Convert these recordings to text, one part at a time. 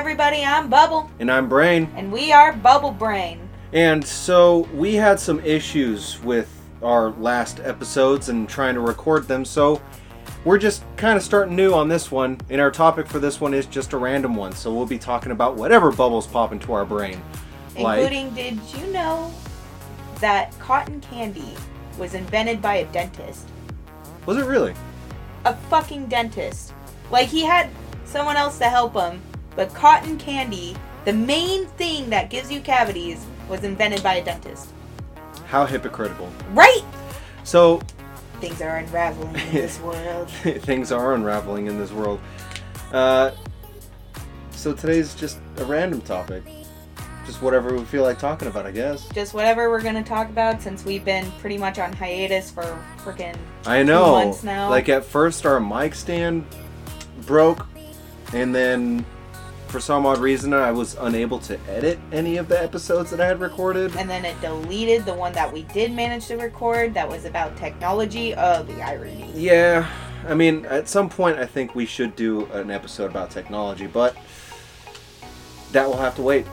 everybody, I'm Bubble, And I'm Brain. and we are Bubble Brain. And so we had some issues with our last episodes and trying to record them, so we're just kind of starting new on this one. And our topic for this one is just a random one, so we'll be talking about whatever bubbles pop into our brain. Like, Including, did you know that cotton candy was invented by a dentist? was it really? A fucking dentist. Like, he had someone else to help him, but cotton candy, the main thing that gives you cavities, was invented by a dentist. How hypocritical. Right? So Things are unraveling in this world. things are unraveling in this world. Uh, so today's just a random topic. Just whatever we feel like talking about, I guess. Just whatever we're gonna talk about since we've been pretty much on hiatus for freaking I know. months now. Like at first, our mic stand broke, and then for some odd reason, I was unable to edit any of the episodes that I had recorded. and then it deleted the one that we did manage to record that was about technology. Oh, the irony. Yeah, I mean, at some point, I think we should do an episode about technology, but that will have to wait.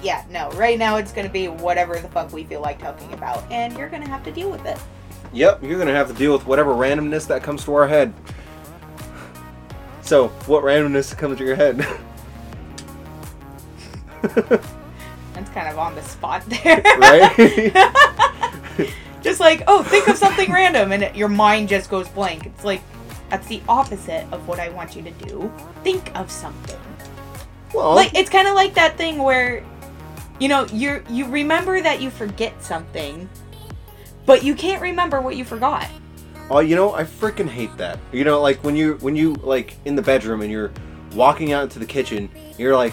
Yeah, no, right now it's gonna be whatever the fuck we feel like talking about, and you're gonna have to deal with it. Yep, you're gonna have to deal with whatever randomness that comes to our head. So, what randomness comes to your head? That's kind of on the spot there. right? just like, oh, think of something random, and your mind just goes blank. It's like, that's the opposite of what I want you to do. Think of something. well, like it's kind of like that thing where you know you you remember that you forget something but you can't remember what you forgot Oh, you know, I freaking hate that. You know, like when you when you like in the bedroom and you're walking out into the kitchen, you're like,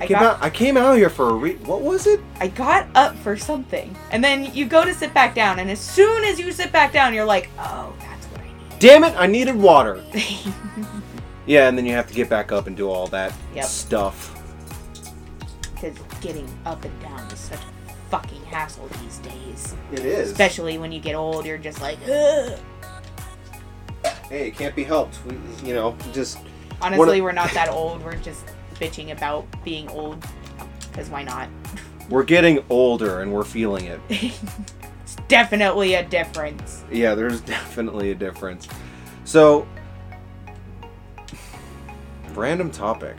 I, I came got- out. I came out here for a re. What was it? i got up for something and then you go to sit back down and as soon as you sit back down you're like oh that's what i need. Damn it! I needed water. Yeah, and then you have to get back up and do all that Yep. stuff. because getting up and down is such a fucking hassle these days It is. especially when you get old you're just like Ugh. hey, it can't be helped. We, you know, just honestly we're not that old we're just bitching about being old because why not we're getting older and we're feeling it. it's definitely a difference Yeah, there's definitely a difference. So, random topic.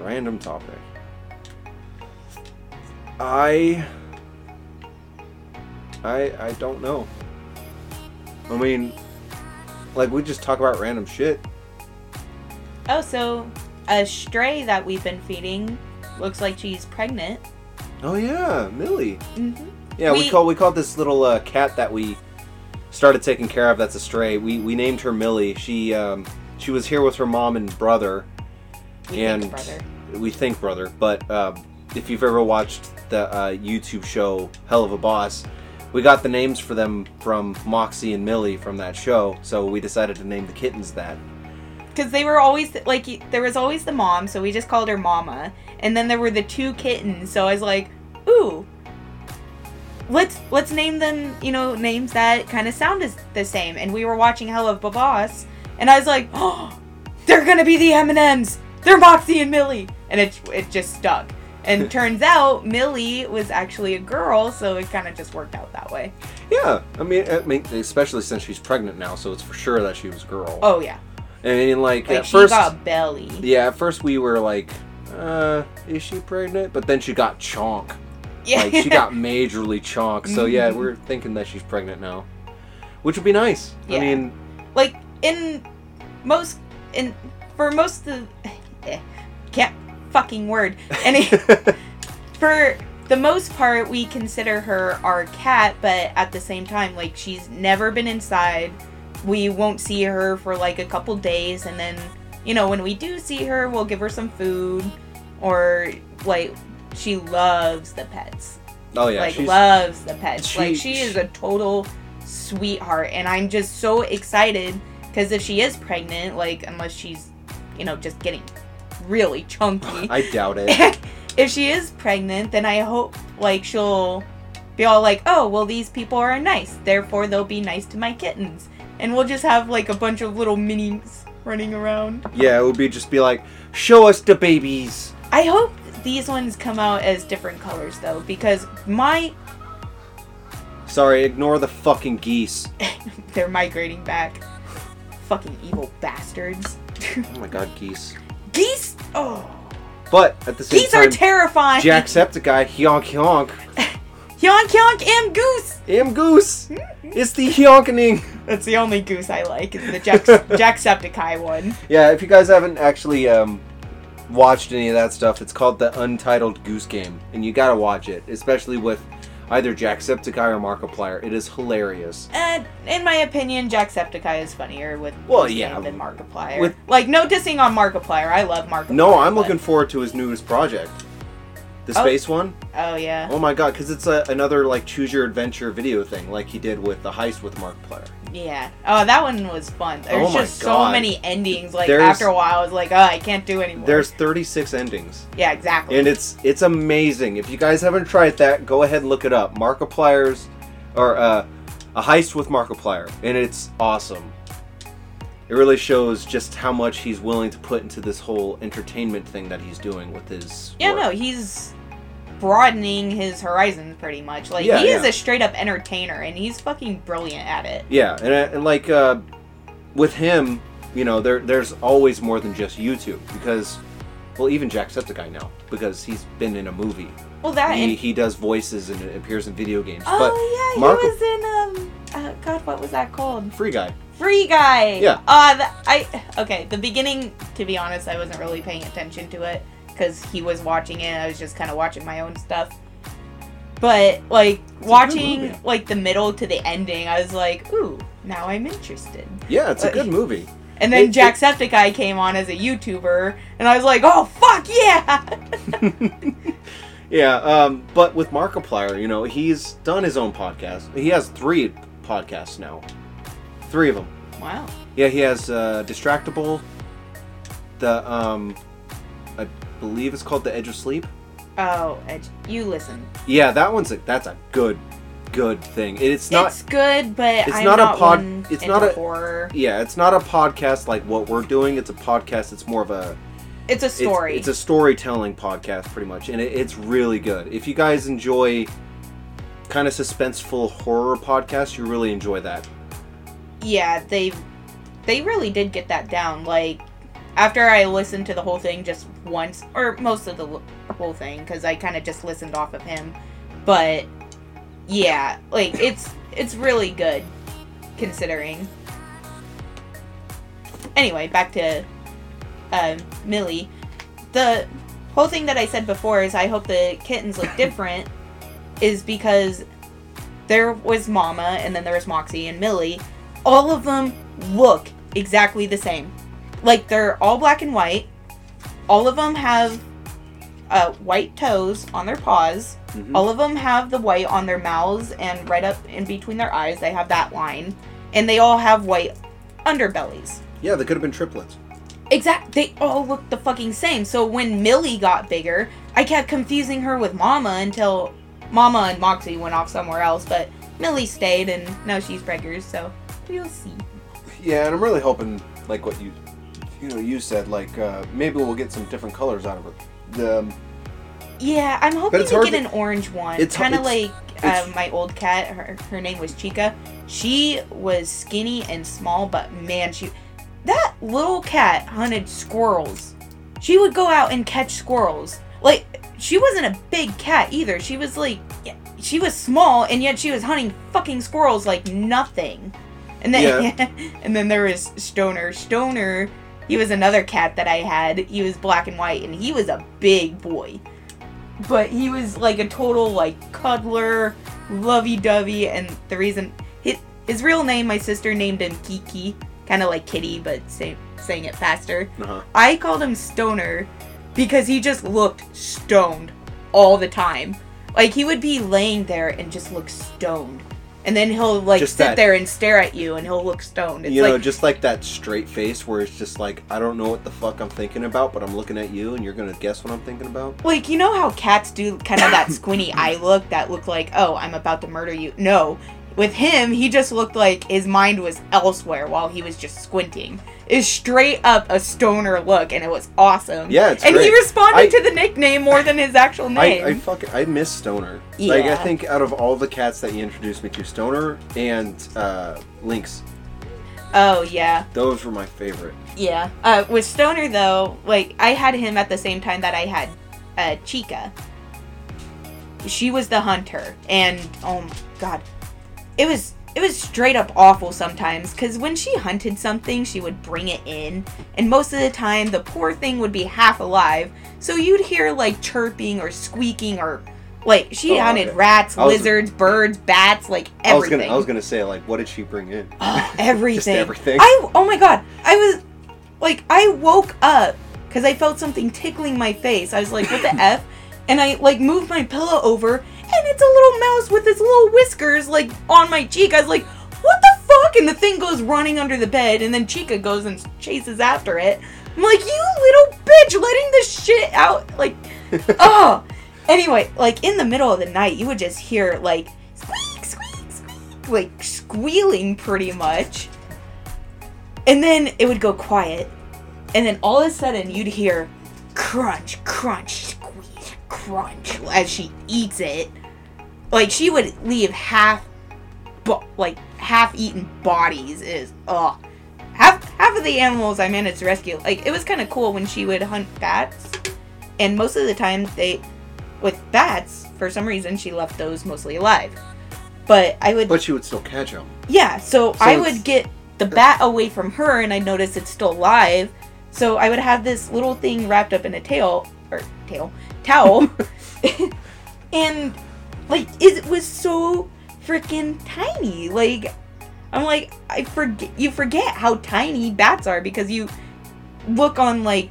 Random topic. I. I I don't know. I mean, like we just talk about random shit. Oh, so a stray that we've been feeding looks like she's pregnant. Oh yeah, Millie. Mm-hmm. Yeah, we, We- call we called this little uh, cat that we started taking care of. That's a stray. We we named her Millie. She um, she was here with her mom and brother. We And- think brother. We think brother, but um, if you've ever watched the uh, YouTube show Helluva Boss, we got the names for them from Moxie and Millie from that show. So we decided to name the kittens that. Because they were always like there was always the mom, so we just called her Mama, and then there were the two kittens. So I was like, ooh, let's let's name them. You know, names that kind of sound as the same. And we were watching Helluva Boss, and I was like, oh, they're gonna be the M and M's. They're Moxie and Millie, and it it just stuck. And turns out Millie was actually a girl, so it kind of just worked out that way. Yeah, I mean, I mean, especially since she's pregnant now, so it's for sure that she was a girl. Oh yeah, I mean, like, like at she first, got belly. yeah, at first we were like, uh, is she pregnant? But then she got chonk. Yeah, Like she got majorly chonk. So yeah, Mhm. we're thinking that she's pregnant now, which would be nice. I mean, like in most in for most of eh, can't fucking word any for the most part we consider her our cat but at the same time like she's never been inside we won't see her for like a couple days and then you know when we do see her we'll give her some food or like she loves the pets oh yeah, like loves the pets. she- like she is a total sweetheart, and I'm just so excited because if she is pregnant, like unless she's, you know, just getting really chunky, I doubt it. if she is pregnant, then I hope like she'll be all like, oh, well, these people are nice, therefore they'll be nice to my kittens, and we'll just have like a bunch of little minis running around. Yeah, it would be just be like, show us the babies. I hope these ones come out as different colors though, because my Sorry, ignore the fucking geese. they're migrating back. Fucking evil bastards. Oh my god, geese. Geese. Oh, But at the same geese time, are terrifying. Jacksepticeye, honk honk. Yonk yonk am goose. Am goose. Mm-hmm. It's the honkening. That's the only goose I like. Is the Jack Jacksepticeye one. Yeah, if you guys haven't actually um, watched any of that stuff, it's called the Untitled Goose Game, and you gotta watch it, especially with either Jacksepticeye or Markiplier. It is hilarious. And in my opinion, Jacksepticeye is funnier with Well, Goose yeah, Game than Markiplier. with- like no dissing on Markiplier. I love Markiplier. No, I'm but- looking forward to his newest project, the Oh. space one. Oh yeah. Oh my god, because it's a, another like choose your adventure video thing, like he did with the heist with Markiplier. Yeah. Oh, that one was fun. There's Oh just God. so many endings. Like There's- after a while, I was like, oh, I can't do anymore. There's 36 endings. yeah, exactly. and it's it's amazing. If you guys haven't tried that, go ahead and look it up. Markiplier's or uh, a heist with Markiplier, and it's awesome. It really shows just how much he's willing to put into this whole entertainment thing that he's doing with his. yeah, work. no, he's broadening his horizons pretty much. Like Yeah, he is yeah. a straight up entertainer, and he's fucking brilliant at it. Yeah, and, uh, and like uh, with him, you know, there there's always more than just YouTube because, well, even Jacksepticeye now because he's been in a movie. Well, that He, and he does voices and appears in video games. oh yeah, Mark- he was in um. Uh, God, what was that called? Free Guy. Free Guy. Yeah. Uh, th- I okay. The beginning, to be honest, I wasn't really paying attention to it because he was watching it. I was just kind of watching my own stuff. But like a good watching like the middle to the ending, I was like, ooh, now I'm interested. Yeah, it's a good movie. And then It- it- Jacksepticeye came on as a YouTuber, and I was like, oh fuck yeah! yeah, um, but with Markiplier, you know, he's done his own podcast. He has three podcasts now. Three of them. wow. Yeah, he has uh, Distractable, the, um, I believe it's called The Edge of Sleep. Oh, Edge, you listen. Yeah, that one's a, that's a good, good thing. It's not, it's good, but it's I'm not not, a pod- it's not a- horror. yeah, it's not a podcast like what we're doing. It's a podcast. It's more of a It's a it's- story. It's, a storytelling podcast, pretty much, and it, it's really good. If you guys enjoy kind of suspenseful horror podcasts, you really enjoy that. yeah, they they really did get that down. Like after I listened to the whole thing just once, or most of the whole thing, because I kind of just listened off of him. But yeah, like it's it's really good considering. Anyway, back to um, Millie. The whole thing that I said before is I hope the kittens look different, is because there was Mama and then there was Moxie and Millie. All of them look exactly the same. Like they're all black and white. All of them have uh, white toes on their paws. Mhm. All of them have the white on their mouths and right up in between their eyes. They have that line. And they all have white underbellies. Yeah, they could have been triplets. Exact. They all look the fucking same. So when Millie got bigger, I kept confusing her with Mama until Mama and Moxie went off somewhere else. But Millie stayed, and now she's preggers. So we'll see. Yeah, and I'm really hoping, like what you, you know, you said, like uh, maybe we'll get some different colors out of it. The um, Yeah, I'm hoping to get to- an orange one. it's- kind of like uh, my old cat. Her her name was Chica. She was skinny and small, but man, she that little cat hunted squirrels. She would go out and catch squirrels. Like she wasn't a big cat either. She was like she was small, and yet she was hunting fucking squirrels like nothing. And then and then there was Stoner. Stoner. He was another cat that I had. He was black and white, and he was a big boy but he was like a total like cuddler, lovey-dovey, and the reason his, his real name, my sister named him Kiki, kind of like Kitty, but say, saying it faster. uh-huh. I called him Stoner because he just looked stoned all the time. Like he would be laying there and just look stoned, and then he'll like Just sit that- there and stare at you, and he'll look stoned. It's you know, like just like that straight face where it's just like I don't know what the fuck I'm thinking about, but I'm looking at you, and you're gonna guess what I'm thinking about. Like, you know how cats do kind of that squinty eye look that look like, oh, I'm about to murder you? No. With him, he just looked like his mind was elsewhere while he was just squinting. Is straight up a stoner look, and it was awesome. Yeah, it's and he responded I- to the nickname more than his actual name. I, I fuck I miss Stoner. Yeah. Like I think out of all the cats that you introduced me to, Stoner and uh, Lynx, oh yeah, those were my favorite. yeah. Uh, with Stoner though, like I had him at the same time that I had uh, Chica. She was the hunter, and oh my god, it was it was straight up awful sometimes. Cause when she hunted something, she would bring it in, and most of the time the poor thing would be half alive. So you'd hear like chirping or squeaking or like she Oh, hunted okay. rats, was- lizards, birds, bats, like everything. I was gonna I was gonna say like, what did she bring in? Oh, everything. everything. I oh my god. I was like I woke up cuz I felt something tickling my face. I was like, "What the f?" And I like move my pillow over and it's a little mouse with its little whiskers like on my cheek. I was like, "What the fuck?" And the thing goes running under the bed and then Chica goes and chases after it. I'm like, "You little bitch, letting this shit out like oh." Anyway, like in the middle of the night, you would just hear like squeak, squeak, squeak, like squealing pretty much. And then it would go quiet. And then all of a sudden you'd hear crunch, crunch, crunch as she eats it. Like she would leave half bo- like half eaten bodies is ugh. Half half of the animals I managed to rescue. Like it was kind of cool when she would hunt bats. And most of the time they with bats, for some reason she left those mostly alive. But I would But she would still catch them. yeah, so, I it's- would get the bat away from her and I notice it's still alive. So I would have this little thing wrapped up in a tail or tail towel. and like it was so freaking tiny. Like I'm like I forget you forget how tiny bats are because you look on like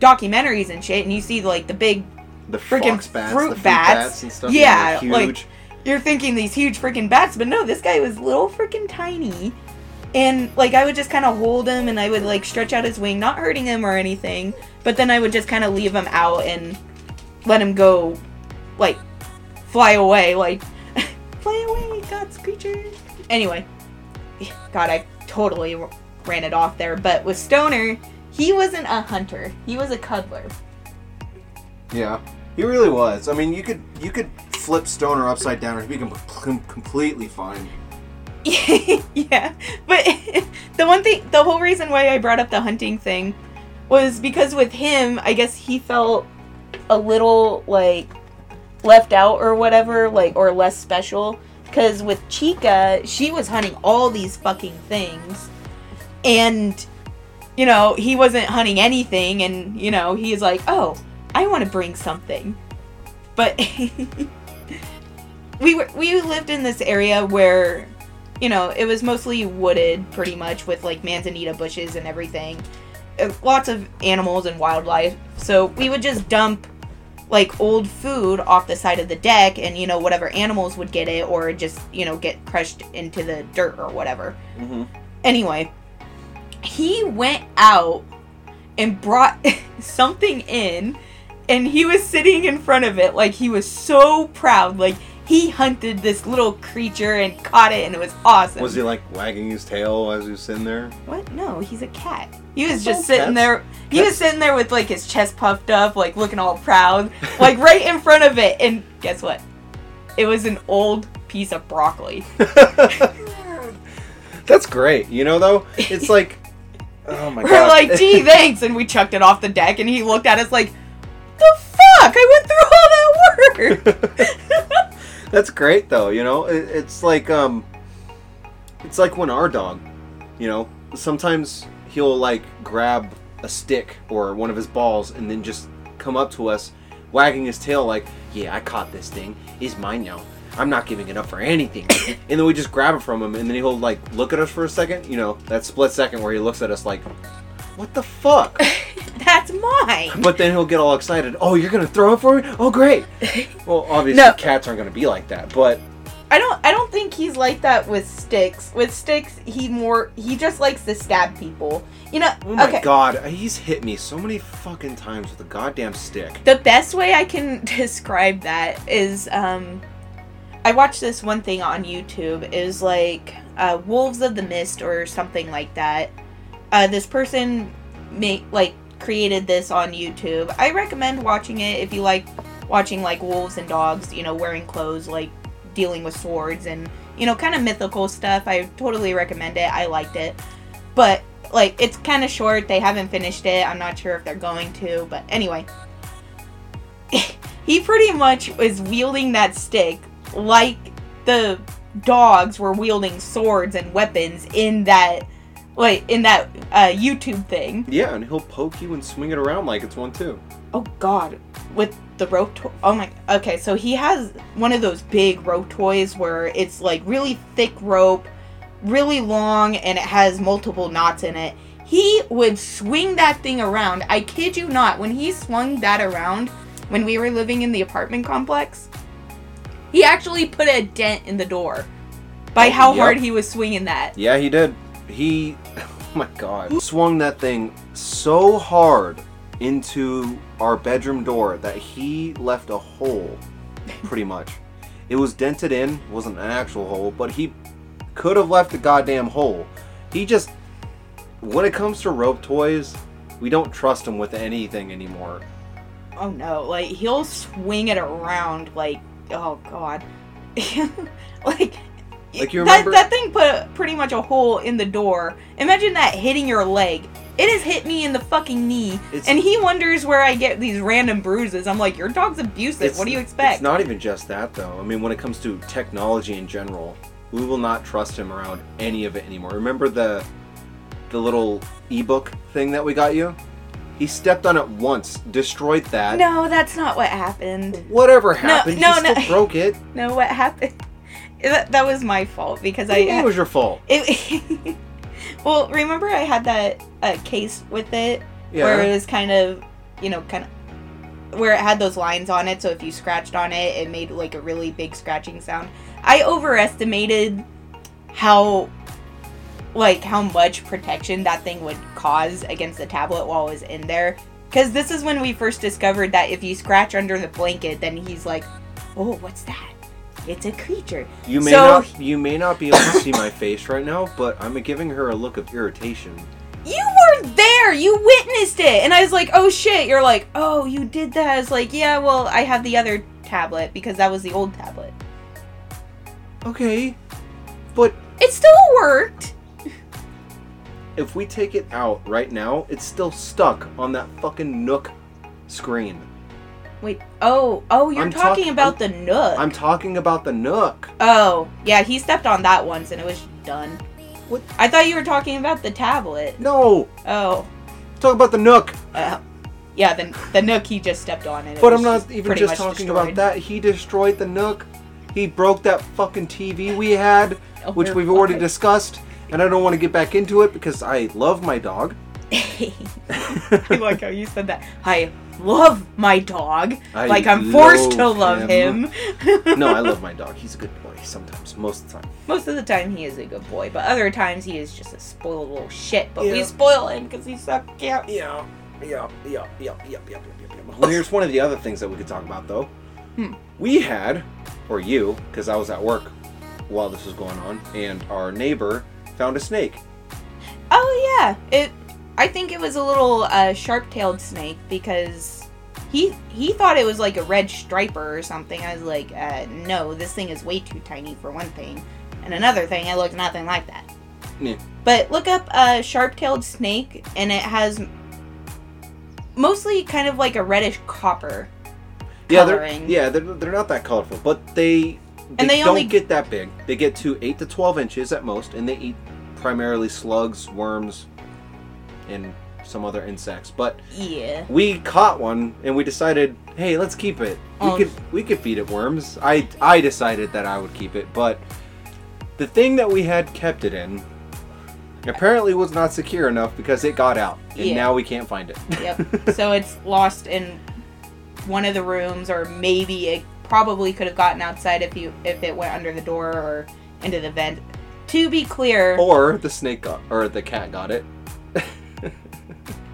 documentaries and shit and you see like the big The Freaking bats, fruit the fruit bats. bats. and stuff. Yeah, they're like- you're thinking these huge freaking bats, but no, this guy was little freaking tiny. And like I would just kind of hold him and I would like stretch out his wing, not hurting him or anything, but then I would just kind of leave him out and let him go like fly away, like fly away, God's creature. Anyway, God, I totally ran it off there, but with Stoner, he wasn't a hunter. He was a cuddler. Yeah, he really was. I mean, you could you could flip Stoner upside down and he'd be com- com- completely fine. yeah, but the one thing, the whole reason why I brought up the hunting thing was because with him, I guess he felt a little like left out or whatever, like or less special. Because with Chica, she was hunting all these fucking things, and you know he wasn't hunting anything, and you know he's like, oh, I want to bring something, but we were we lived in this area where you know, it was mostly wooded pretty much with like manzanita bushes and everything. Uh, Lots of animals and wildlife. So we would just dump like old food off the side of the deck and you know whatever animals would get it or just, you know, get crushed into the dirt or whatever. Mm-hmm. Anyway, he went out and brought something in and he was sitting in front of it like he was so proud like he hunted this little creature and caught it and it was awesome. Was he like wagging his tail as he was sitting there? What? No, he's a cat. He was just sitting cats- there. He was cats- sitting there with like his chest puffed up, like looking all proud, like right in front of it. And guess what? It was an old piece of broccoli. That's great. You know, though, it's like, oh my god. We're like, gee, thanks, and we chucked it off the deck. And he looked at us like, the fuck? I went through all that work. That's great, though. You know, it, it's like, um, it's like when our dog, you know, sometimes he'll like grab a stick or one of his balls and then just come up to us, wagging his tail like, yeah, I caught this thing. It's mine now. I'm not giving it up for anything. and then we just grab it from him, and then he'll like look at us for a second. You know, that split second where he looks at us like, what the fuck? That's mine. But then he'll get all excited. Oh, you're gonna throw it for me? Oh, great. Well, obviously No. cats aren't gonna be like that, but I don't. I don't think he's like that with sticks. With sticks, he more. He just likes to stab people. You know. oh my okay. god, he's hit me so many fucking times with a goddamn stick. The best way I can describe that is um I watched this one thing on YouTube. It was like uh, Wolves of the Mist or something like that. Uh, this person make like created this on YouTube. I recommend watching it if you like watching like wolves and dogs, you know, wearing clothes, like dealing with swords and you know, kind of mythical stuff. I totally recommend it. I liked it, but like it's kind of short. They haven't finished it. I'm not sure if they're going to, but anyway. he pretty much was wielding that stick like the dogs were wielding swords and weapons in that like in that uh, YouTube thing. Yeah, and he'll poke you and swing it around like it's one too. Oh God, with the rope. To- oh my. Okay, so he has one of those big rope toys where it's like really thick rope, really long, and it has multiple knots in it. He would swing that thing around. I kid you not. When he swung that around, when we were living in the apartment complex, he actually put a dent in the door by how Yep. hard he was swinging that. Yeah, he did. He, oh my god, swung that thing so hard into our bedroom door that he left a hole, pretty much. It was dented in, wasn't an actual hole, but he could have left a goddamn hole. He just, when it comes to rope toys, we don't trust him with anything anymore. Oh no, like he'll swing it around like oh god. like Like, you that, remember- that thing put pretty much a hole in the door. Imagine that hitting your leg. It has hit me in the fucking knee, It's- and he wonders where I get these random bruises. I'm like, your dog's abusive. what do you expect? It's not even just that, though. I mean, when it comes to technology in general, we will not trust him around any of it anymore. Remember the the little ebook thing that we got you? He stepped on it once, destroyed that. no, that's not what happened. Whatever happened, no, he no. still broke it. No, what happened? That, that was my fault because I. it was your fault. It, well, remember I had that uh, case with it Yeah. where it was kind of, you know, kind of where it had those lines on it. So if you scratched on it, it made like a really big scratching sound. I overestimated how, like, how much protection that thing would cause against the tablet while it was in there. Because this is when we first discovered that if you scratch under the blanket, then he's like, "Oh, what's that? It's a creature." You may So- not you may not be able to see my face right now, but I'm giving her a look of irritation. You were there. You witnessed it. And I was like, oh shit. You're like, oh, you did that. I was like, yeah, well, I have the other tablet because that was the old tablet. Okay. But It still worked. if we take it out right now, it's still stuck on that fucking Nook screen. Wait. Oh, oh, you're I'm talking talk- about the Nook. I'm talking about the Nook. oh, yeah, he stepped on that once and it was done. What? I thought you were talking about the tablet. No, Oh. talk about the Nook. Uh, yeah, the, the Nook he just stepped on and it But was I'm not even pretty just much talking destroyed. about that. He destroyed the Nook. He broke that fucking TV we had, Oh, which we've already fine. discussed, and I don't want to get back into it because I love my dog. I like how you said that. I love my dog. I like I'm forced to love love him. no, I love my dog. He's a good boy sometimes, most of the time. Most of the time he is a good boy, but other times he is just a spoiled little shit. But we Yeah. spoil him because he's so cute. Yeah, yeah, yeah, yeah, yeah, yeah, yeah, yeah. Well, here's one of the other things that we could talk about, though. Hmm. We had, or you, because I was at work while this was going on, and our neighbor found a snake. Oh yeah, it. I think it was a little uh, sharp-tailed snake because he he thought it was like a red striper or something. I was like, uh, no, this thing is way too tiny for one thing, and another thing, it looks nothing like that. Yeah. But look up a sharp-tailed snake, and it has mostly kind of like a reddish copper. Yeah, they're yeah they're, they're not that colorful, but they they, And they don't only- get that big. They get to eight to twelve inches at most, and they eat primarily slugs, worms, and some other insects. But Yeah. we caught one, and we decided, hey, let's keep it. We Oh. could we could feed it worms. I I decided that I would keep it, but the thing that we had kept it in apparently was not secure enough because it got out, and Yeah. now we can't find it. Yep. so it's lost in one of the rooms, or maybe it probably could have gotten outside if you if it went under the door or into the vent. To be clear, or the snake got, or the cat got it.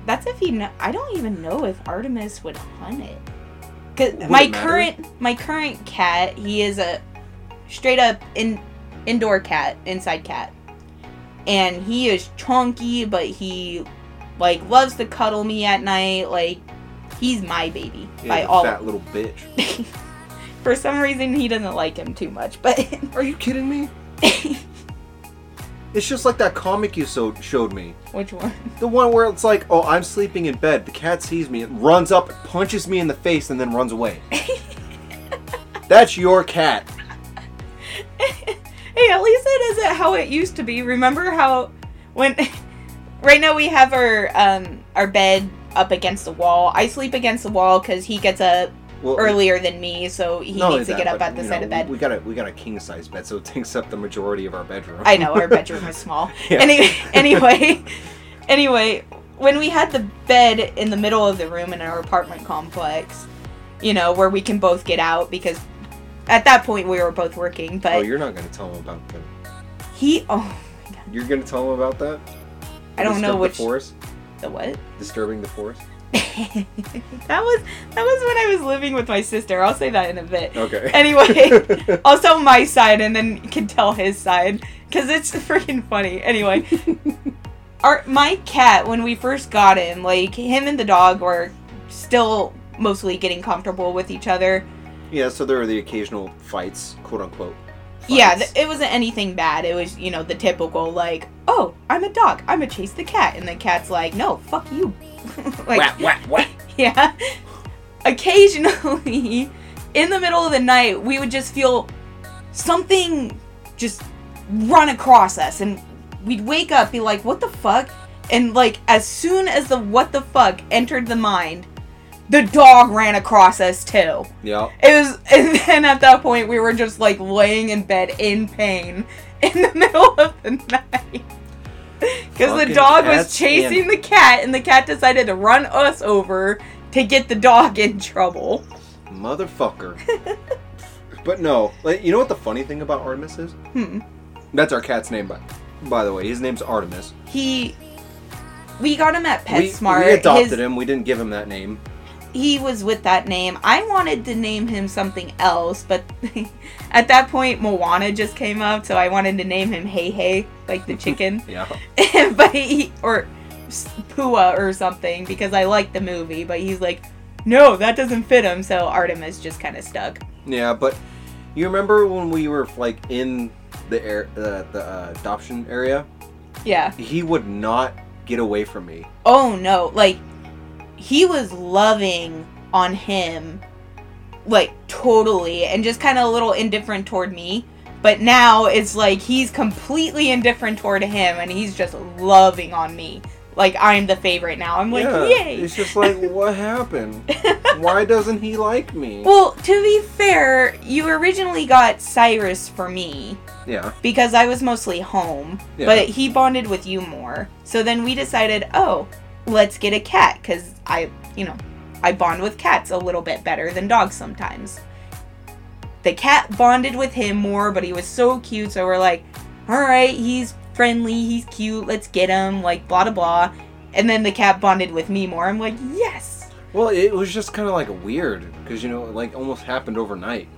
that's if he. Kn- I don't even know if Artemis would hunt it. Cause Would my it current my current cat, he is a straight up in indoor cat, inside cat. And he is chunky, but he like loves to cuddle me at night. Like he's my baby Yeah, by all. fat little bitch. For some reason, he doesn't like him too much, but Are you kidding me? It's just like that comic you so- showed me. which one? The one where it's like, oh, I'm sleeping in bed. The cat sees me, it runs up, punches me in the face, and then runs away. That's your cat. Hey, at least it isn't how it used to be. Remember how when right now we have our um our bed up against the wall. I sleep against the wall because he gets up Well, earlier than me, so he needs to that, get up but, at the side know, of bed. We got a we got a king size bed, so it takes up the majority of our bedroom. I know our bedroom is small. Yeah. Any, anyway, anyway, when we had the bed in the middle of the room in our apartment complex, you know, where we can both get out because at that point we were both working, but oh, you're not gonna tell him about that. he oh my god. You're gonna tell him about that? I don't know Disturb which the forest. the what? Disturbing the forest. that was that was when I was living with my sister. I'll say that in a bit. Okay. Anyway, I'll tell my side and then you can tell his side because it's freaking funny. Anyway, our my cat when we first got him, like him and the dog were still mostly getting comfortable with each other. yeah, so there are the occasional fights, quote unquote. Yeah, th- it wasn't anything bad. It was you know the typical like, oh, I'm a dog, I'm gonna chase the cat, and the cat's like, no, fuck you, like whack, whack, whack. Yeah. Occasionally, in the middle of the night, we would just feel something just run across us, and we'd wake up, be like, what the fuck? And, like, as soon as the what the fuck entered the mind, the dog ran across us too. Yeah. It was, and then at that point, we were just like laying in bed in pain in the middle of the night. Because the dog was chasing and- the cat, and the cat decided to run us over to get the dog in trouble. Motherfucker. but no, like you know what the funny thing about Artemis is? Hmm. That's our cat's name, by by the way. His name's Artemis. He, we got him at we, PetSmart. we adopted His- him. We didn't give him that name. He was with that name. I wanted to name him something else, but at that point, Moana just came up, so I wanted to name him Heihei, like the chicken. Yeah. but he or Pua or something because I like the movie. But he's like, no, that doesn't fit him. So Artemis just kind of stuck. Yeah, but you remember when we were like in the air, uh, the uh, adoption area? Yeah. He would not get away from me. Oh no, like he was loving on him, like totally, and just kind of a little indifferent toward me. But now it's like he's completely indifferent toward him, and he's just loving on me. Like I'm the favorite now. I'm like, yeah. yay! It's just like, what happened? Why doesn't he like me? Well, to be fair, you originally got Cyrus for me yeah. because I was mostly home, Yeah. but he bonded with you more. So then we decided, oh, let's get a cat because I, you know, I bond with cats a little bit better than dogs sometimes. The cat bonded with him more, but he was so cute, so we're like, all right, he's friendly, he's cute, let's get him, like, blah, blah, blah. And then the cat bonded with me more. I'm like, yes! Well, it was just kind of like weird because you know, it like almost happened overnight.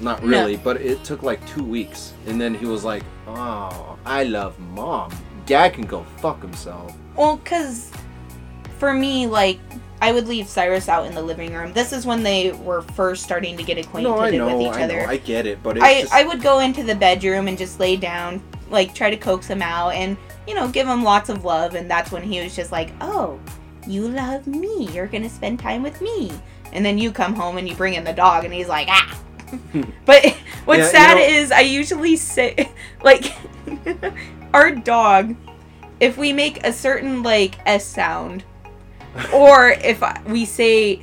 Not No. really, but it took like two weeks, and then he was like, "Oh, I love mom. Dad can go fuck himself." Well, because for me, like, I would leave Cyrus out in the living room. This is when they were first starting to get acquainted No, I with know, each I other. know, I get it, but it's I, just I would go into the bedroom and just lay down, like, try to coax him out and, you know, give him lots of love. And that's when he was just like, oh, you love me. You're going to spend time with me. And then you come home and you bring in the dog, and he's like, ah. but what's Yeah, you sad know- is I usually say, like, our dog, if we make a certain, like, S sound, or if we say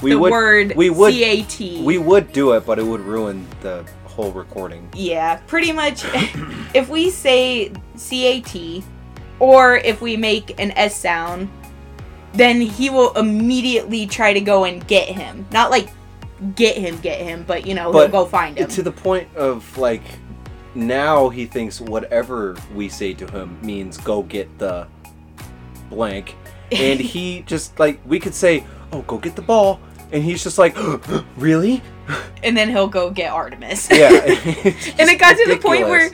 we the would word we would- C-A-T. we would do it, but it would ruin the whole recording. Yeah, pretty much. if we say CAT, or if we make an S sound, then he will immediately try to go and get him. Not like get him, get him, but you know, But he'll go find him. To the point of like now he thinks whatever we say to him means go get the blank. And he just like we could say, "Oh, go get the ball." and he's just like, really? and then he'll go get Artemis. Yeah. and it got to the point where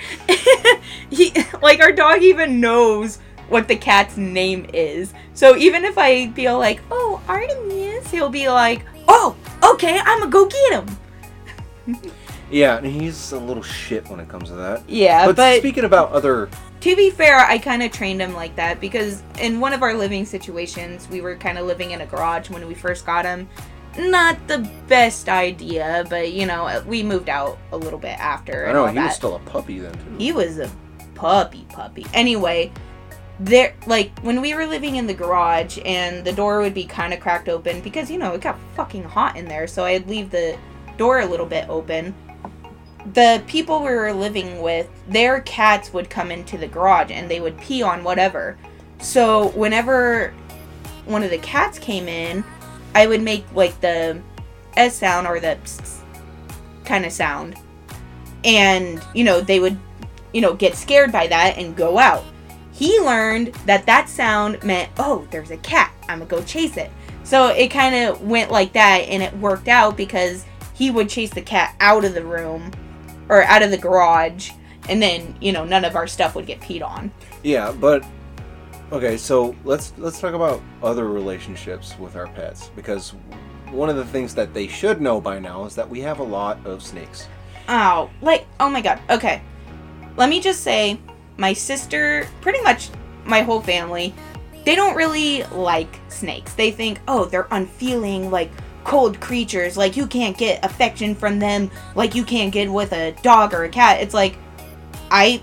he like our dog even knows what the cat's name is. So even if I feel like, oh, Artemis, he'll be like, oh, okay, I'm gonna go get him. Yeah, and he's a little shit when it comes to that. Yeah, but, but speaking about other, to be fair, I kind of trained him like that because in one of our living situations, we were kind of living in a garage when we first got him. Not the best idea, but you know, uh, we moved out a little bit after. I know he that. was still a puppy then too. He was a puppy puppy. Anyway, there like when we were living in the garage and the door would be kind of cracked open because you know it got fucking hot in there, so I'd leave the door a little bit open. The people we were living with, their cats would come into the garage and they would pee on whatever. So whenever one of the cats came in, I would make like the S sound or the kind of sound. And, you know, they would you know, get scared by that and go out. He learned that that sound meant, oh, there's a cat. I'm gonna go chase it. So it kind of went like that, and it worked out because he would chase the cat out of the room or out of the garage, and then you know none of our stuff would get peed on. Yeah, but okay, so let's let's talk about other relationships with our pets because one of the things that they should know by now is that we have a lot of snakes. Oh, like oh my god. Okay, let me just say, my sister, pretty much my whole family, they don't really like snakes. They think, oh, they're unfeeling, like cold creatures. Like you can't get affection from them, like you can't get with a dog or a cat. It's like, I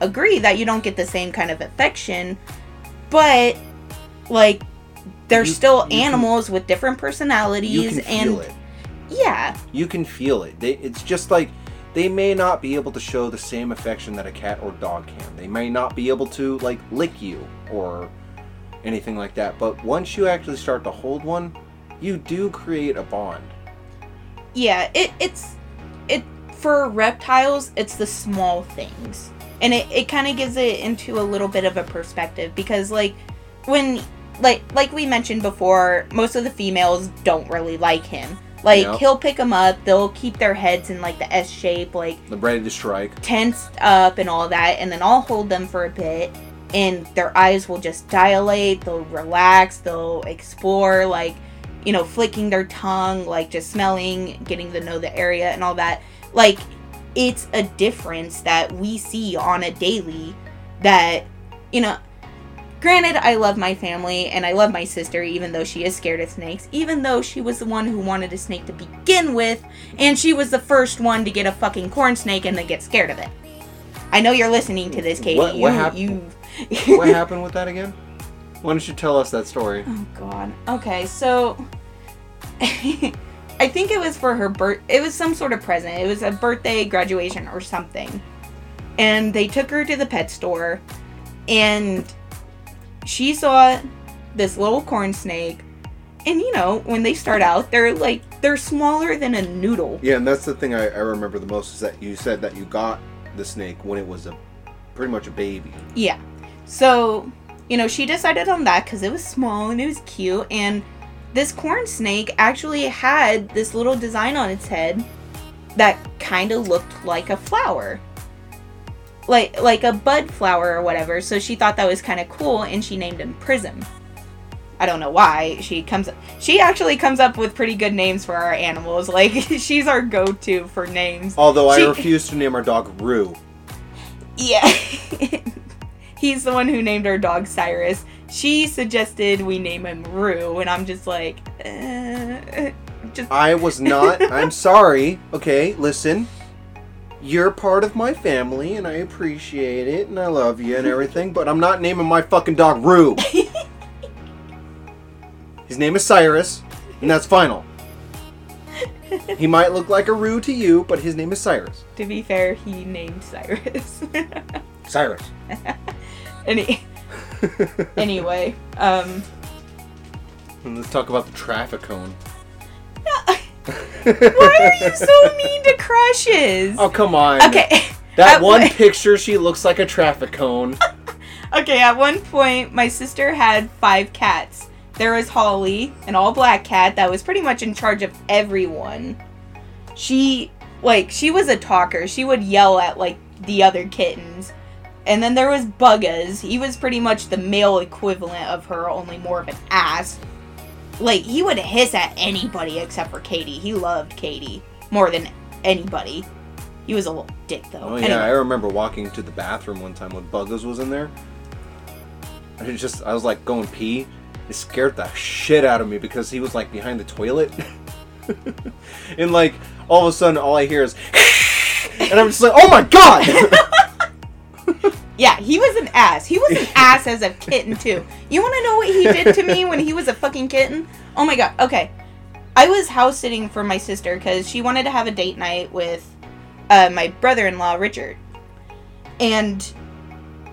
agree that you don't get the same kind of affection, but like they're You- still you can- animals with different personalities can and it. yeah You can feel it. They, it's just like they may not be able to show the same affection that a cat or dog can. They may not be able to like lick you or anything like that. But once you actually start to hold one, you do create a bond. yeah it it's it for reptiles it's the small things and it, it kind of gives it into a little bit of a perspective because like when like like we mentioned before most of the females don't really like him like Yeah. he'll pick them up they'll keep their heads in like the s shape like They're ready to strike. tensed up and all that and then i'll hold them for a bit and their eyes will just dilate they'll relax they'll explore like you know flicking their tongue like just smelling getting to know the area and all that. Like it's a difference that we see on a daily that you know granted i love my family and i love my sister even though she is scared of snakes even though she was the one who wanted a snake to begin with and she was the first one to get a fucking corn snake and then get scared of it. I know you're listening to this katie. What- what you, hap- you what happened with that again? Why don't you tell us that story? Oh god. Okay, so I think it was for her birth. It was some sort of present. It was a birthday, graduation, or something. And they took her to the pet store, and she saw this little corn snake. And you know, when they start out, they're like they're smaller than a noodle. Yeah, and that's the thing I, I remember the most is that you said that you got the snake when it was a pretty much a baby. Yeah. So, you know, she decided on that because it was small and it was cute. And this corn snake actually had this little design on its head that kind of looked like a flower. Like like a bud flower or whatever. So she thought that was kind of cool and she named him Prism. I don't know why. She comes she actually comes up with pretty good names for our animals. Like she's our go-to for names. Although I refuse to name our dog Rue. Yeah. He's the one who named our dog Cyrus. She suggested we name him Rue, and I'm just like, uh, just I was not. I'm sorry. Okay, listen. You're part of my family, and I appreciate it, and I love you and everything. But I'm not naming my fucking dog Rue. His name is Cyrus, and that's final. He might look like a Rue to you, but his name is Cyrus. to be fair, he named Cyrus. Cyrus. Any, anyway, um, let's talk about the traffic cone. why are you so mean to crushes? Oh come on. Okay. That At one one- picture, she looks like a traffic cone. Okay, at one point, my sister had five cats, there was Holly, an all black cat that was pretty much in charge of everyone. She, like, she was a talker. She would yell at, like, the other kittens. And then there was Buggas. He was pretty much the male equivalent of her, only more of an ass. Like, he would hiss at anybody except for Katie. He loved Katie more than anybody. He was a little dick, though. Oh yeah, I remember walking to the bathroom one time when Buggles was in there. I was just, I was like going pee. It scared the shit out of me because he was like behind the toilet, and like all of a sudden, all I hear is, and I'm just like, oh my god. Yeah, he was an ass. He was an ass as a kitten too. You want to know what he did to me when he was a fucking kitten? Oh my god. Okay, I was house sitting for my sister because she wanted to have a date night with uh, my brother-in-law Richard, and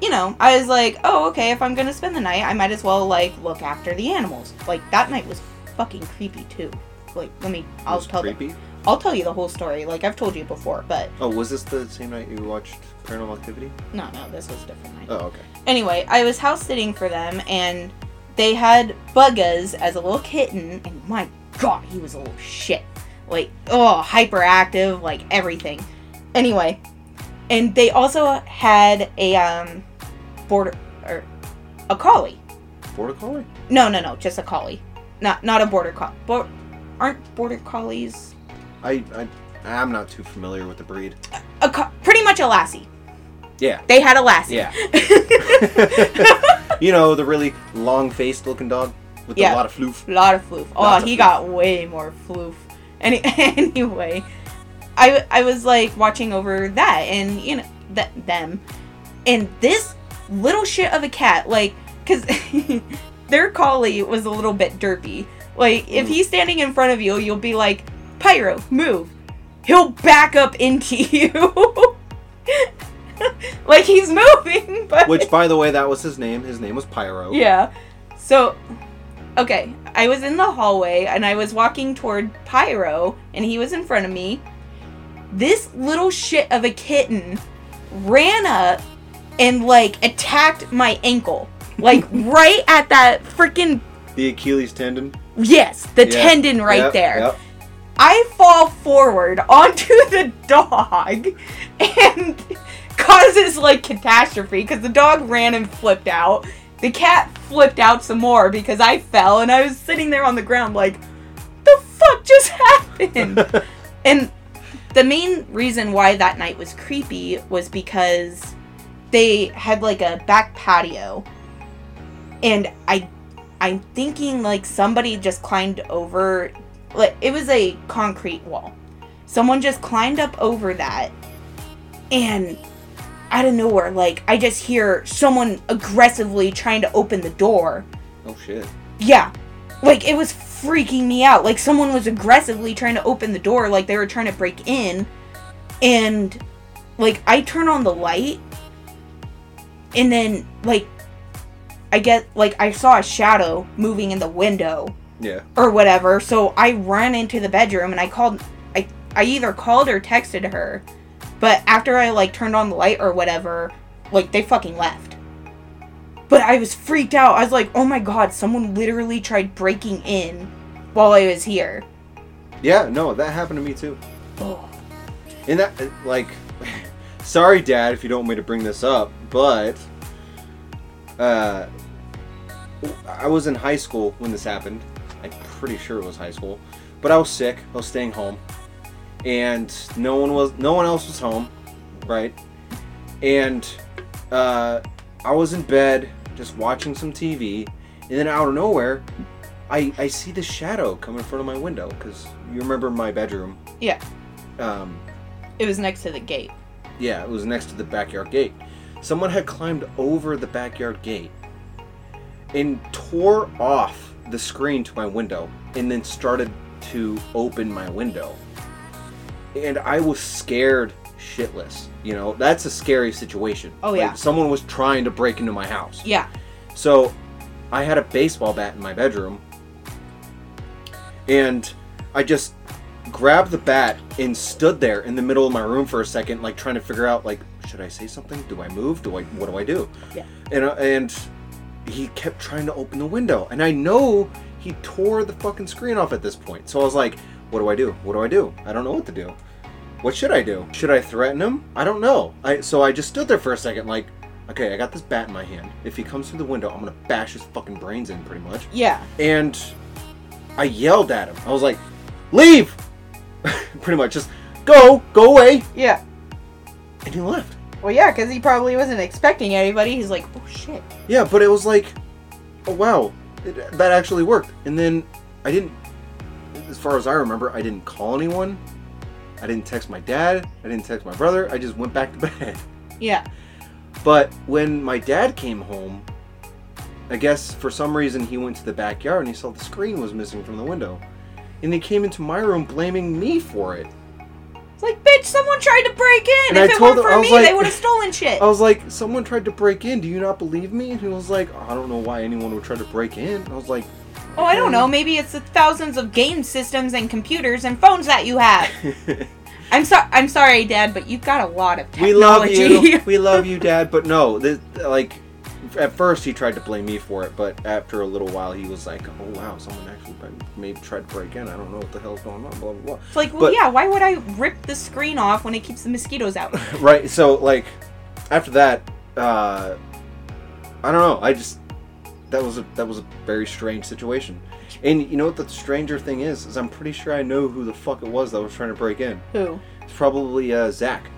you know, I was like, oh okay, if I'm gonna spend the night, I might as well like look after the animals. Like that night was fucking creepy too. Like, let me, I'll tell. Creepy. I'll tell you the whole story. Like I've told you before, but Oh, was this the same night you watched Paranormal Activity? no, no, this was a different night. Oh, okay. Anyway, I was house sitting for them, and they had Buggas as a little kitten, and my god, he was a little shit. Like, oh, hyperactive, like everything. Anyway, and they also had a um border or a collie. Border Collie? No, no, no, just a collie. Not not a border collie. Bo- aren't border collies I, I, I'm not too familiar with the breed. a co- pretty much a lassie? Yeah. They had a lassie. Yeah. you know the really long-faced looking dog with Yeah. a lot of floof. A lot of floof. Oh, Lots of he floof. got way more floof. Any anyway, I I was like watching over that and you know that them, and this little shit of a cat like because their collie was a little bit derpy. Like if Mm. he's standing in front of you, you'll be like, Pyro, move. He'll back up into you. like he's moving, but Which, by the way, that was his name. His name was Pyro. yeah. So, okay, I was in the hallway and I was walking toward Pyro and he was in front of me. This little shit of a kitten ran up and like attacked my ankle. Like right at that freaking The Achilles tendon. yes, the Yeah. tendon right Yep, there. yep. I fall forward onto the dog and causes like catastrophe because the dog ran and flipped out. The cat flipped out some more because I fell and I was sitting there on the ground like, the fuck just happened? and the main reason why that night was creepy was because they had like a back patio and I I'm thinking like somebody just climbed over like it was a concrete wall. Someone just climbed up over that and out of nowhere like I just hear someone aggressively trying to open the door. Oh shit. Yeah. Like it was freaking me out. Like someone was aggressively trying to open the door like they were trying to break in and like I turn on the light and then like I get like I saw a shadow moving in the window Yeah. or whatever. So I ran into the bedroom and I called I I either called or texted her. But after I like turned on the light or whatever, like they fucking left. But I was freaked out. I was like, "Oh my god, someone literally tried breaking in while I was here." Yeah. No, that happened to me too. Oh. And that, like, sorry, Dad, if you don't want me to bring this up, but uh, I was in high school when this happened. I'm pretty sure it was high school, but I was sick. I was staying home, and no one was, no one else was home, right? And uh, I was in bed just watching some TV, and then out of nowhere, I I see the shadow come in front of my window because you remember my bedroom. Yeah. Um, It was next to the gate. yeah, it was next to the backyard gate. Someone had climbed over the backyard gate and tore off the screen to my window and then started to open my window. And I was scared shitless. You know, that's a scary situation. Oh, Like, yeah. someone was trying to break into my house. Yeah. So I had a baseball bat in my bedroom and I just grabbed the bat and stood there in the middle of my room for a second, like trying to figure out like, should I say something? Do I move? Do I what do I do? Yeah. And uh, and he kept trying to open the window, and I know he tore the fucking screen off at this point. So I was like, what do I do? What do I do? I don't know what to do. What should I do? Should I threaten him? I don't know. I so I just stood there for a second, like, okay, I got this bat in my hand. If he comes through the window, I'm gonna bash his fucking brains in, pretty much. Yeah. And I yelled at him. I was like, leave! pretty much, just go, go away. Yeah. And he left. Well, yeah, because he probably wasn't expecting anybody. He's like, oh shit. Yeah, but it was like, oh wow, it, that actually worked. And then I didn't, as far as I remember, I didn't call anyone. I didn't text my dad. I didn't text my brother. I just went back to bed. Yeah. But when my dad came home, I guess for some reason he went to the backyard and he saw the screen was missing from the window. And he came into my room blaming me for it. It's like, bitch, someone tried to break in. And if I it weren't him- for me, like- they would have stolen shit. I was like, someone tried to break in. Do you not believe me? And he was like, I don't know why anyone would try to break in. I was like, oh, I don't know. Maybe it's the thousands of game systems and computers and phones that you have. I'm sorry. I'm sorry, Dad, but you've got a lot of technology. we love you. We love you, Dad. But no, this, like, at first he tried to blame me for it, but after a little while he was like, oh wow, someone actually maybe tried to break in. I don't know what the hell's going on. Blah blah blah. it's like, well, But- yeah. Why would I rip the screen off when it keeps the mosquitoes out? right so like after that uh i don't know i just that was a that was a very strange situation and you know what the stranger thing is is i'm pretty sure i know who the fuck it was that was trying to break in Who? it's probably uh zach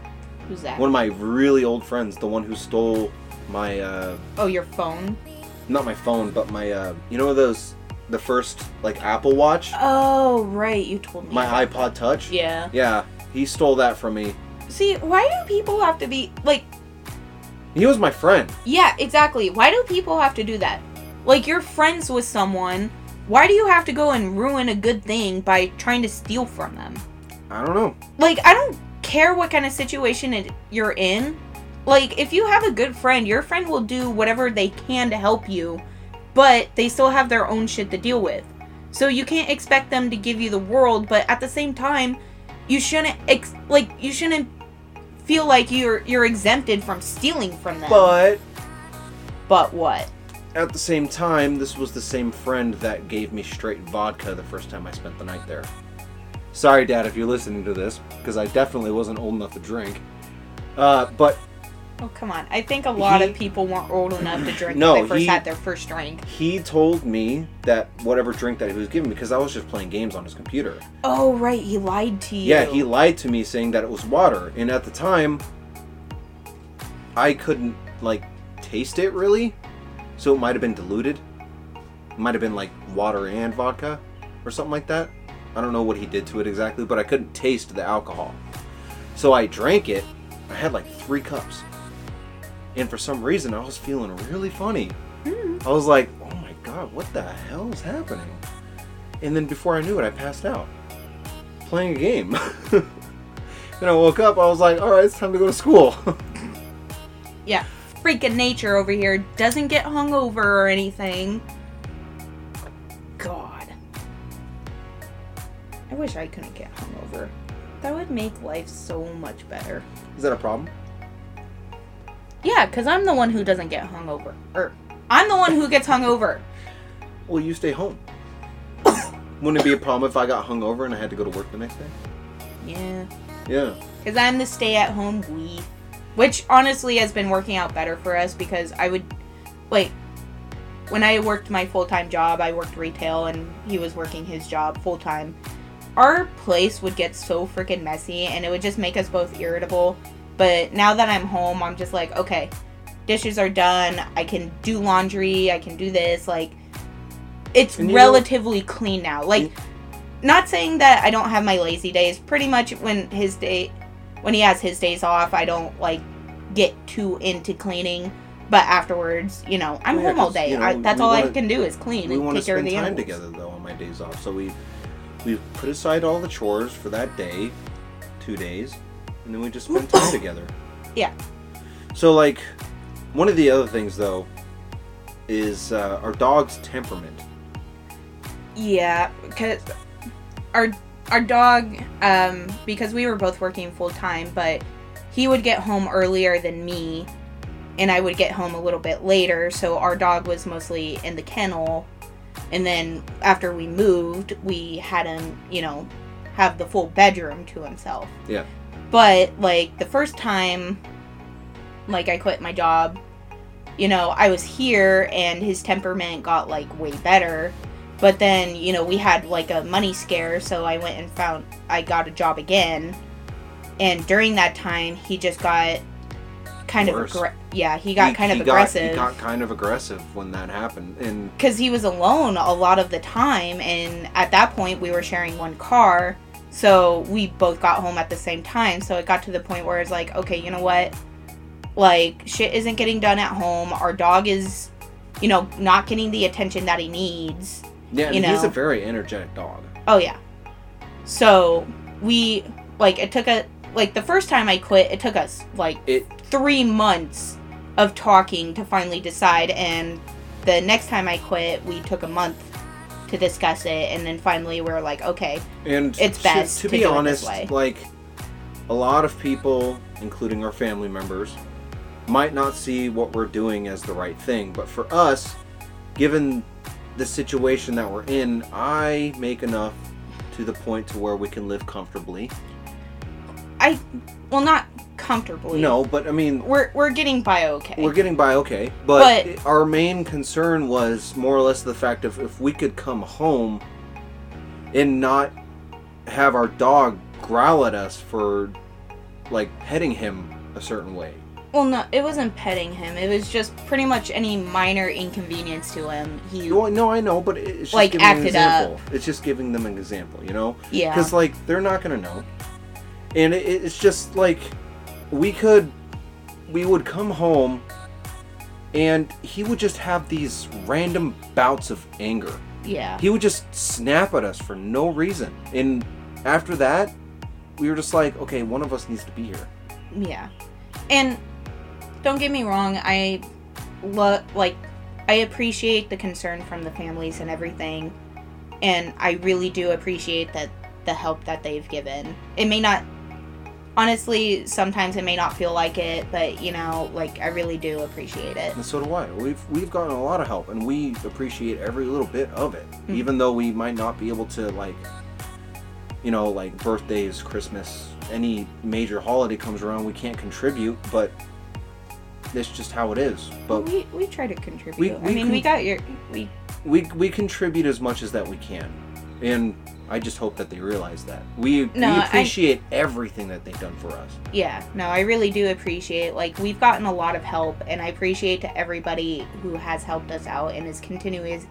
Who's that? one of my really old friends the one who stole my uh oh, your phone. not my phone but my uh you know those the first like apple watch Oh, right. You told me. my about ipod touch. Yeah. yeah he stole that from me See, why do people have to be like? he was my friend Yeah, exactly. Why do people have to do that? Like, you're friends with someone. Why do you have to go and ruin a good thing by trying to steal from them? i don't know Like, I don't care what kind of situation it, you're in. Like, if you have a good friend, your friend will do whatever they can to help you, but they still have their own shit to deal with. So you can't expect them to give you the world, but at the same time, you shouldn't ex- like you shouldn't feel like you're you're exempted from stealing from them. but but what? At the same time, this was the same friend that gave me straight vodka the first time I spent the night there. Sorry, Dad, if you're listening to this, because I definitely wasn't old enough to drink. Uh, but Oh come on! I think a lot He- of people weren't old enough to drink No, when they first he- had their first drink. he told me that whatever drink that he was giving me, because I was just playing games on his computer. Oh right, he lied to you. Yeah, he lied to me saying that it was water, and at the time, I couldn't like taste it really, so it might have been diluted. It might have been like water and vodka, or something like that. I don't know what he did to it exactly, but I couldn't taste the alcohol. So I drank it. I had like three cups, and for some reason, I was feeling really funny. Hmm. I was like, "Oh my god, what the hell is happening?" And then before I knew it, I passed out playing a game. then I woke up. I was like, "All right, it's time to go to school." Yeah, freaking nature over here doesn't get hungover or anything. God. I wish I couldn't get hungover. That would make life so much better. is that a problem? Yeah, because I'm the one who doesn't get hungover. Or, I'm the one who gets hungover. Well, you stay home. Wouldn't it be a problem if I got hungover and I had to go to work the next day? Yeah. Yeah. Because I'm the stay at home we. Which honestly has been working out better for us because I would. Like, when I worked my full time job, I worked retail and he was working his job full time. Our place would get so freaking messy and it would just make us both irritable. But now that I'm home, I'm just like, okay, dishes are done. I can do laundry. I can do this. Like, it's you know- relatively clean now. Like, not saying that I don't have my lazy days. Pretty much when his day, when he has his days off, I don't like get too into cleaning. But afterwards, you know, I'm yeah, home all day. you know, I, that's all I wanna- can do is clean we and want to take care of the We want to spend time together though on my days off. So we we put aside all the chores for that day, two days, and then we just spend time together. Yeah. So like, one of the other things though is uh, our dog's temperament. Yeah, because our our dog, um, because we were both working full time, but he would get home earlier than me, and I would get home a little bit later. So our dog was mostly in the kennel. And then after we moved, we had him, you know, have the full bedroom to himself. Yeah. But like the first time like I quit my job, you know, I was here and his temperament got like way better. But then, you know, we had like a money scare, so I went and found I got a job again. And during that time, he just got kind Worse. of aggr- yeah, he got He- kind he of got- aggressive he got kind of aggressive when that happened, and because he was alone a lot of the time and at that point we were sharing one car so we both got home at the same time. So it got to the point where it's like okay you know what? Like shit isn't getting done at home. Our dog is you know not getting the attention that he needs yeah, You he's a very energetic dog. oh yeah. So we like it took a like the first time i quit it took us like It three months of talking to finally decide and the next time i quit we took a month to discuss it and then finally we are like okay and It's best to, to be it this honest, like a lot of people, including our family members, might not see what we're doing as the right thing, but for us, given the situation that we're in, I make enough to the point to where we can live comfortably. i well not comfortably No, but I mean, we're we're getting by okay We're getting by okay, but, But- our main concern was more or less the fact of if we could come home and not have our dog growl at us for like petting him a certain way. Well no it wasn't petting him it was just pretty much any minor inconvenience to him he No, no, I know, but it's just Like, giving an acted up. It's just giving them an example, you know? yeah Because like they're not gonna know, and it, it's just like we could, we would come home, and he would just have these random bouts of anger. yeah He would just snap at us for no reason. And after that, we were just like, okay, one of us needs to be here. Yeah. And don't get me wrong, I lo- like I appreciate the concern from the families and everything. And I really do appreciate that the help that they've given. It may not honestly, sometimes it may not feel like it, but you know, like I really do appreciate it. And so do I. We've we've gotten a lot of help, and we appreciate every little bit of it, Mhm. even though we might not be able to like, you know, like birthdays, Christmas, any major holiday comes around, we can't contribute, but it's just how it is. But we we try to contribute. We- I mean, con- we got your we we we contribute as much as that we can, and I just hope that they realize that we No, we I- appreciate everything that they've done for us. Yeah, no, I really do appreciate. Like we've gotten a lot of help, and I appreciate to everybody who has helped us out and is continuing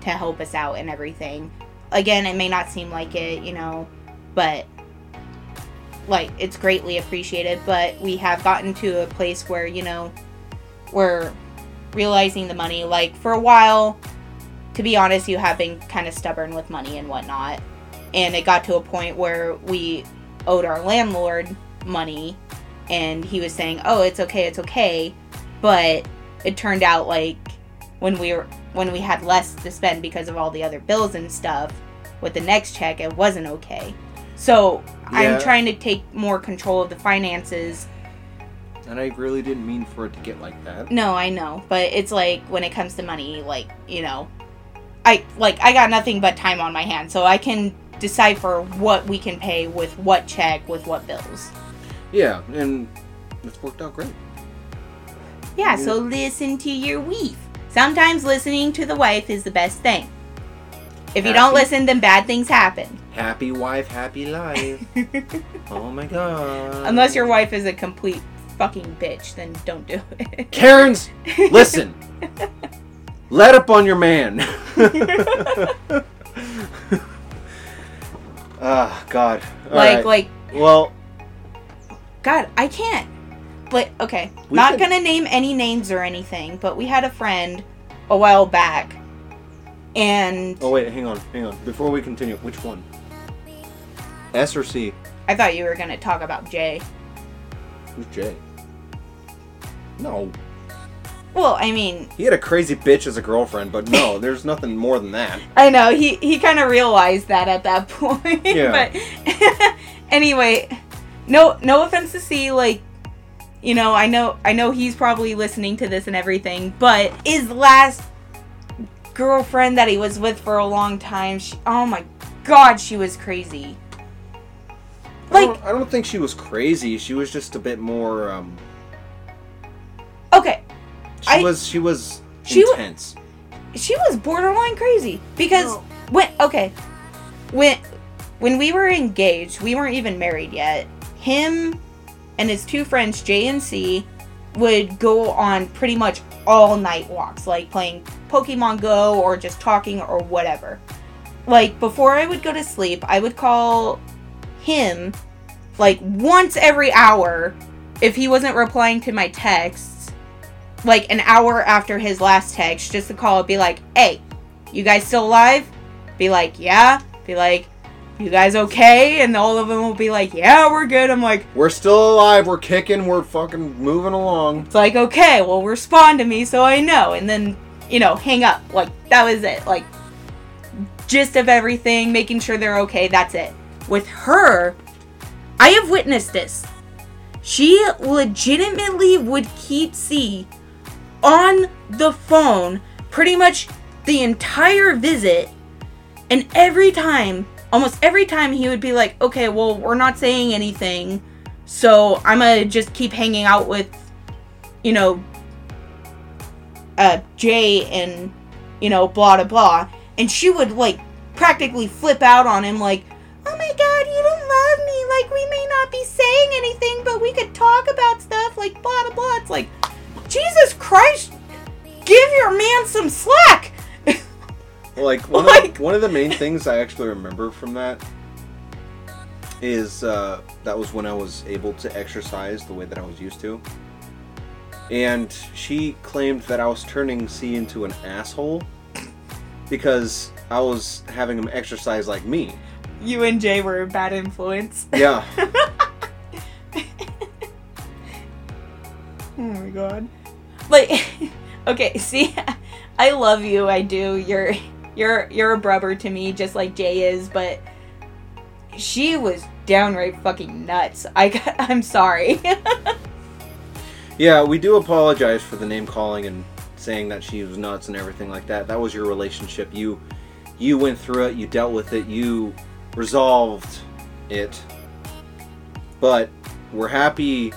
to help us out and everything. Again, it may not seem like it, you know, but like it's greatly appreciated. But we have gotten to a place where you know we're realizing the money. Like for a while, to be honest, you have been kind of stubborn with money and whatnot, and it got to a point where we owed our landlord money and he was saying oh it's okay it's okay but it turned out like when we were when we had less to spend because of all the other bills and stuff with the next check it wasn't okay so. I'm trying to take more control of the finances And I really didn't mean for it to get like that. no i know but it's like when it comes to money like you know i like i got nothing but time on my hands so i can decipher what we can pay with what check with what bills Yeah, and it's worked out great. Yeah, so listen to your wife. Sometimes listening to the wife is the best thing. If you don't listen, then bad things happen. Happy wife, happy life. oh my god. Unless your wife is a complete fucking bitch, then don't do it. Karens, listen. Let up on your man. Ah, God. All like, right. like, well, God, I can't. But okay, not could- gonna name any names or anything, but we had a friend a while back, and oh wait, hang on, hang on. Before we continue, which one? S or C? I thought you were gonna talk about Jay. Who's Jay? No, Well, I mean, he had a crazy bitch as a girlfriend, but no, there's nothing more than that. I know he he kind of realized that at that point. Yeah. but anyway, no no offense to C, like you know, I know I know he's probably listening to this and everything, but his last girlfriend that he was with for a long time, she, oh my god, she was crazy. I Like, don't, I don't think she was crazy. She was just a bit more. Um, okay, she I- was she was She wa- intense. she was borderline crazy because No. when okay when when we were engaged we weren't even married yet him and his two friends j and c would go on pretty much all night walks like playing pokemon go or just talking or whatever. Like before i would go to sleep i would call him like once every hour if he wasn't replying to my texts like an hour after his last text just to call be like hey you guys still alive? Be like yeah. Be like you guys okay? And all of them will be like yeah we're good. I'm like We're still alive. We're kicking. We're fucking moving along. it's like okay well respond to me so i know. And then you know hang up. Like that was it. Like gist of everything making sure they're okay. That's it. With her i have witnessed this. She legitimately would keep c on the phone pretty much the entire visit. And every time almost every time he would be like okay well we're not saying anything so i'm gonna just keep hanging out with you know uh jay and you know blah blah blah. And she would like practically flip out on him like oh my god you don't love me. Like we may not be saying anything but we could talk about stuff like blah blah blah. It's like jesus christ give your man some slack Like one, Like- of, one of the main things I actually remember from that is uh, that was when I was able to exercise the way that I was used to. And she claimed that I was turning C into an asshole because I was having him exercise like me. you and jay were a bad influence Yeah. Oh my god. Like okay, see I love you, I do. You're you're you're a brother to me just like Jay is, but she was downright fucking nuts. I got, I'm sorry. Yeah, we do apologize for the name calling and saying that she was nuts and everything like that. That was your relationship. You you went through it, you dealt with it, you resolved it. But we're happy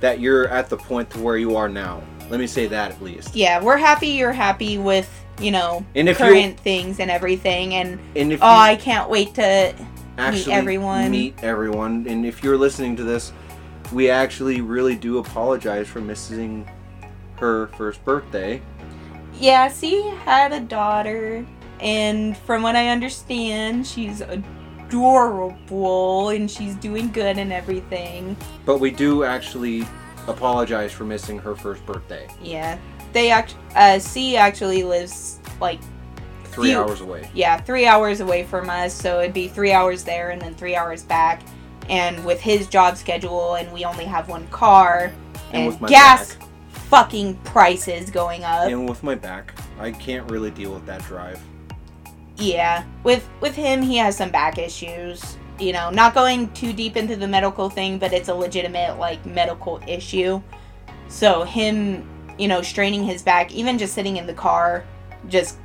that you're at the point to where you are now. Let me say that at least. yeah, we're happy you're happy with, you know, And current things and everything and and oh, I can't wait to actually everyone. meet everyone and if you're listening to this, we actually really do apologize for missing her first birthday. Yeah, she had a daughter, and from what I understand, she's adorable and she's doing good and everything. But we do actually apologize for missing her first birthday. Yeah, they act. Uh, C actually lives like Three Few- hours away. yeah three hours away from us, so it'd be three hours there and then three hours back. And with his job schedule, and we only have one car, And and, gas fucking prices going up. And with my back, I can't really deal with that drive. Yeah, with with him, he has some back issues. You know, not going too deep into the medical thing, but it's a legitimate like medical issue. So him, you know, straining his back, even just sitting in the car, just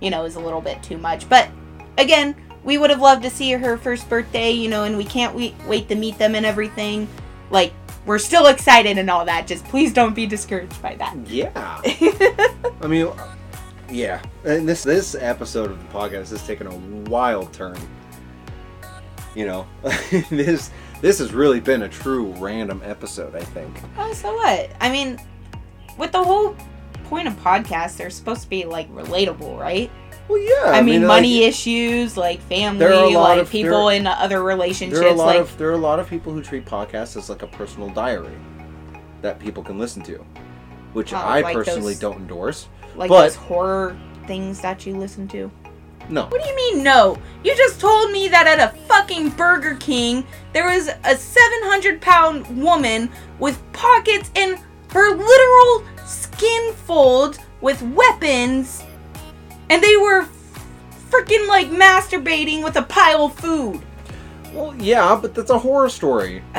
you know, is a little bit too much. But again, we would have loved to see her first birthday, you know, and we can't wait wait to meet them and everything. Like we're still excited and all that. Just please don't be discouraged by that. Yeah. I mean, yeah. And this this episode of the podcast has taken a wild turn. You know, this this has really been a true random episode. I think. Oh, so what? I mean, with the whole point of podcasts, they're supposed to be like relatable, right? Well, yeah. I, mean, like, money issues, like family, There are a lot like of- people there- in other relationships. There are a lot like of there are a lot of people who treat podcasts as like a personal diary that people can listen to, which Oh, I like personally those- don't endorse. like but- those horror things that you listen to. No. What do you mean no? You just told me that at a fucking Burger King there was a 700 pound woman with pockets in her literal skin folds with weapons, and they were freaking like masturbating with a pile of food. Well, yeah, but that's a horror story.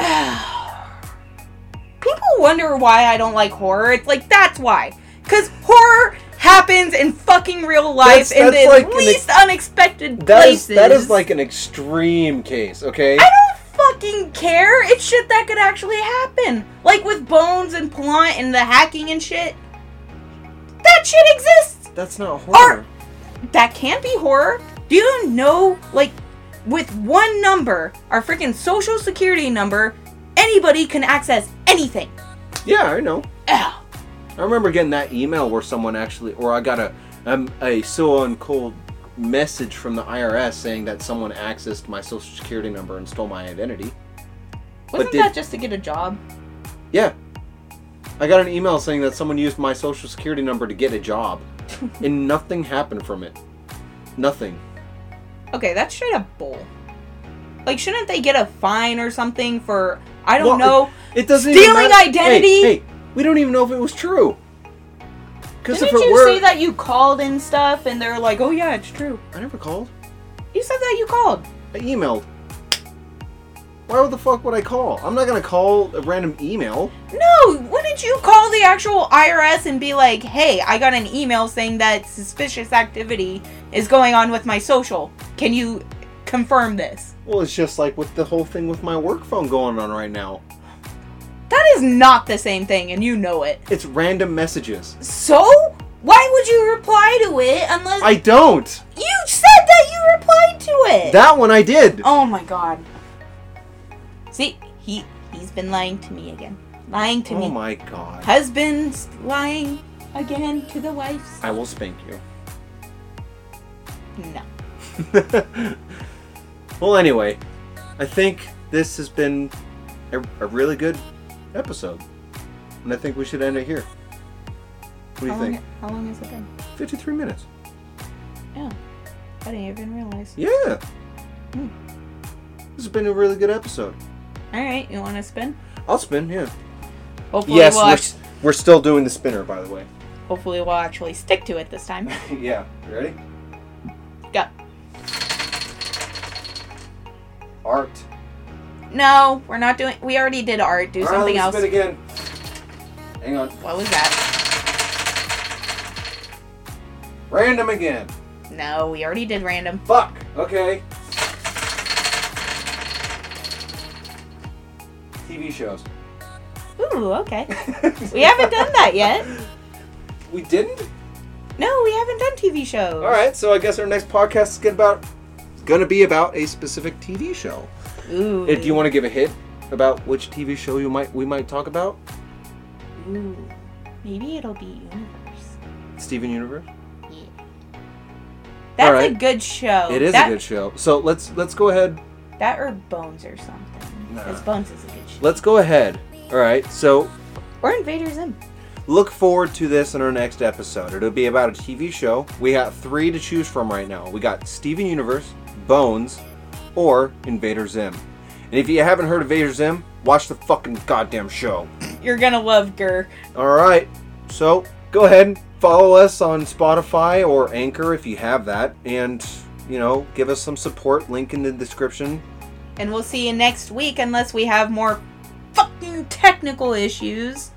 People wonder why I don't like horror? It's like that's why. Cause horror happens in fucking real life That's- in that's the like an least unexpected That is places. that is like an extreme case, okay? I don't fucking care. It's shit that could actually happen. Like with Bones and Pelant and the hacking and shit. That shit exists. That's not horror. That can't be horror. Do you know, like, with one number, our freaking social security number, anybody can access anything. Yeah, I know. Ow. I remember getting that email where someone actually, or I got a um, a so on cold message from the IRS saying that someone accessed my social security number and stole my identity. Wasn't did- that just to get a job? Yeah. I got an email saying that someone used my social security number to get a job, and nothing happened from it. Nothing. Okay, that's straight up bull. Like, shouldn't they get a fine or something for, I don't Well, know, It doesn't Stealing identity? Hey, hey, we don't even know if it was true. Didn't you were, say that you called and stuff and they're like, oh yeah, it's true? I never called. You said that you called. I emailed. Why the fuck would I call? I'm not gonna call a random email. No, wouldn't you call the actual IRS and be like, hey, I got an email saying that suspicious activity is going on with my social. Can you confirm this? Well, it's just like with the whole thing with my work phone going on right now. That is not the same thing, and you know it. It's random messages. So? Why would you reply to it unless I don't. you said that you replied to it? That one I did. oh my god. See, he he's been lying to me again. Lying to Oh me. Oh my god. Husband's lying again to the wives. I will spank you. No. well, anyway, I think this has been a, a really good episode, and I think we should end it here. What do you how think? Long, how long has it been? 53 minutes. Yeah. I didn't even realize. Yeah. Hmm. This has been a really good episode. Alright, you want to spin? I'll spin, yeah. Hopefully yes, we'll we're, act- we're still doing the spinner, by the way. hopefully we'll actually stick to it this time. yeah. Ready? Go. Art. No, we're not doing we already did art. Do All right, something let else. Spin again. Hang on. What was that? Random again. No, we already did random. Fuck. Okay. TV shows. Ooh, okay. We haven't done that yet. We didn't? No, we haven't done TV shows. All right, so I guess our next podcast is gonna about gonna be about a specific TV show. Ooh. Do you want to give a hint about which TV show you might we might talk about? Ooh. Maybe it'll be Universe. Steven Universe. Yeah. That's a good show. It is that, a good show. So let's let's go ahead. That or Bones or something. Nah. Because Bones is a good show. Let's go ahead. All right. So Or Invader Zim. look forward to this in our next episode. It'll be about a TV show. We got three to choose from right now. We got Steven Universe, Bones, or Invader Zim. And if you haven't heard of Invader Zim, watch the fucking goddamn show. You're gonna love GIR. All right. So go ahead and follow us on Spotify or Anchor if you have that, and you know, give us some support. Link in the description. And we'll see you next week unless we have more fucking technical issues.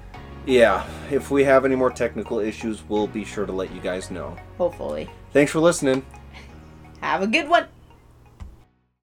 Yeah, if we have any more technical issues, we'll be sure to let you guys know. Hopefully. Thanks for listening. Have a good one.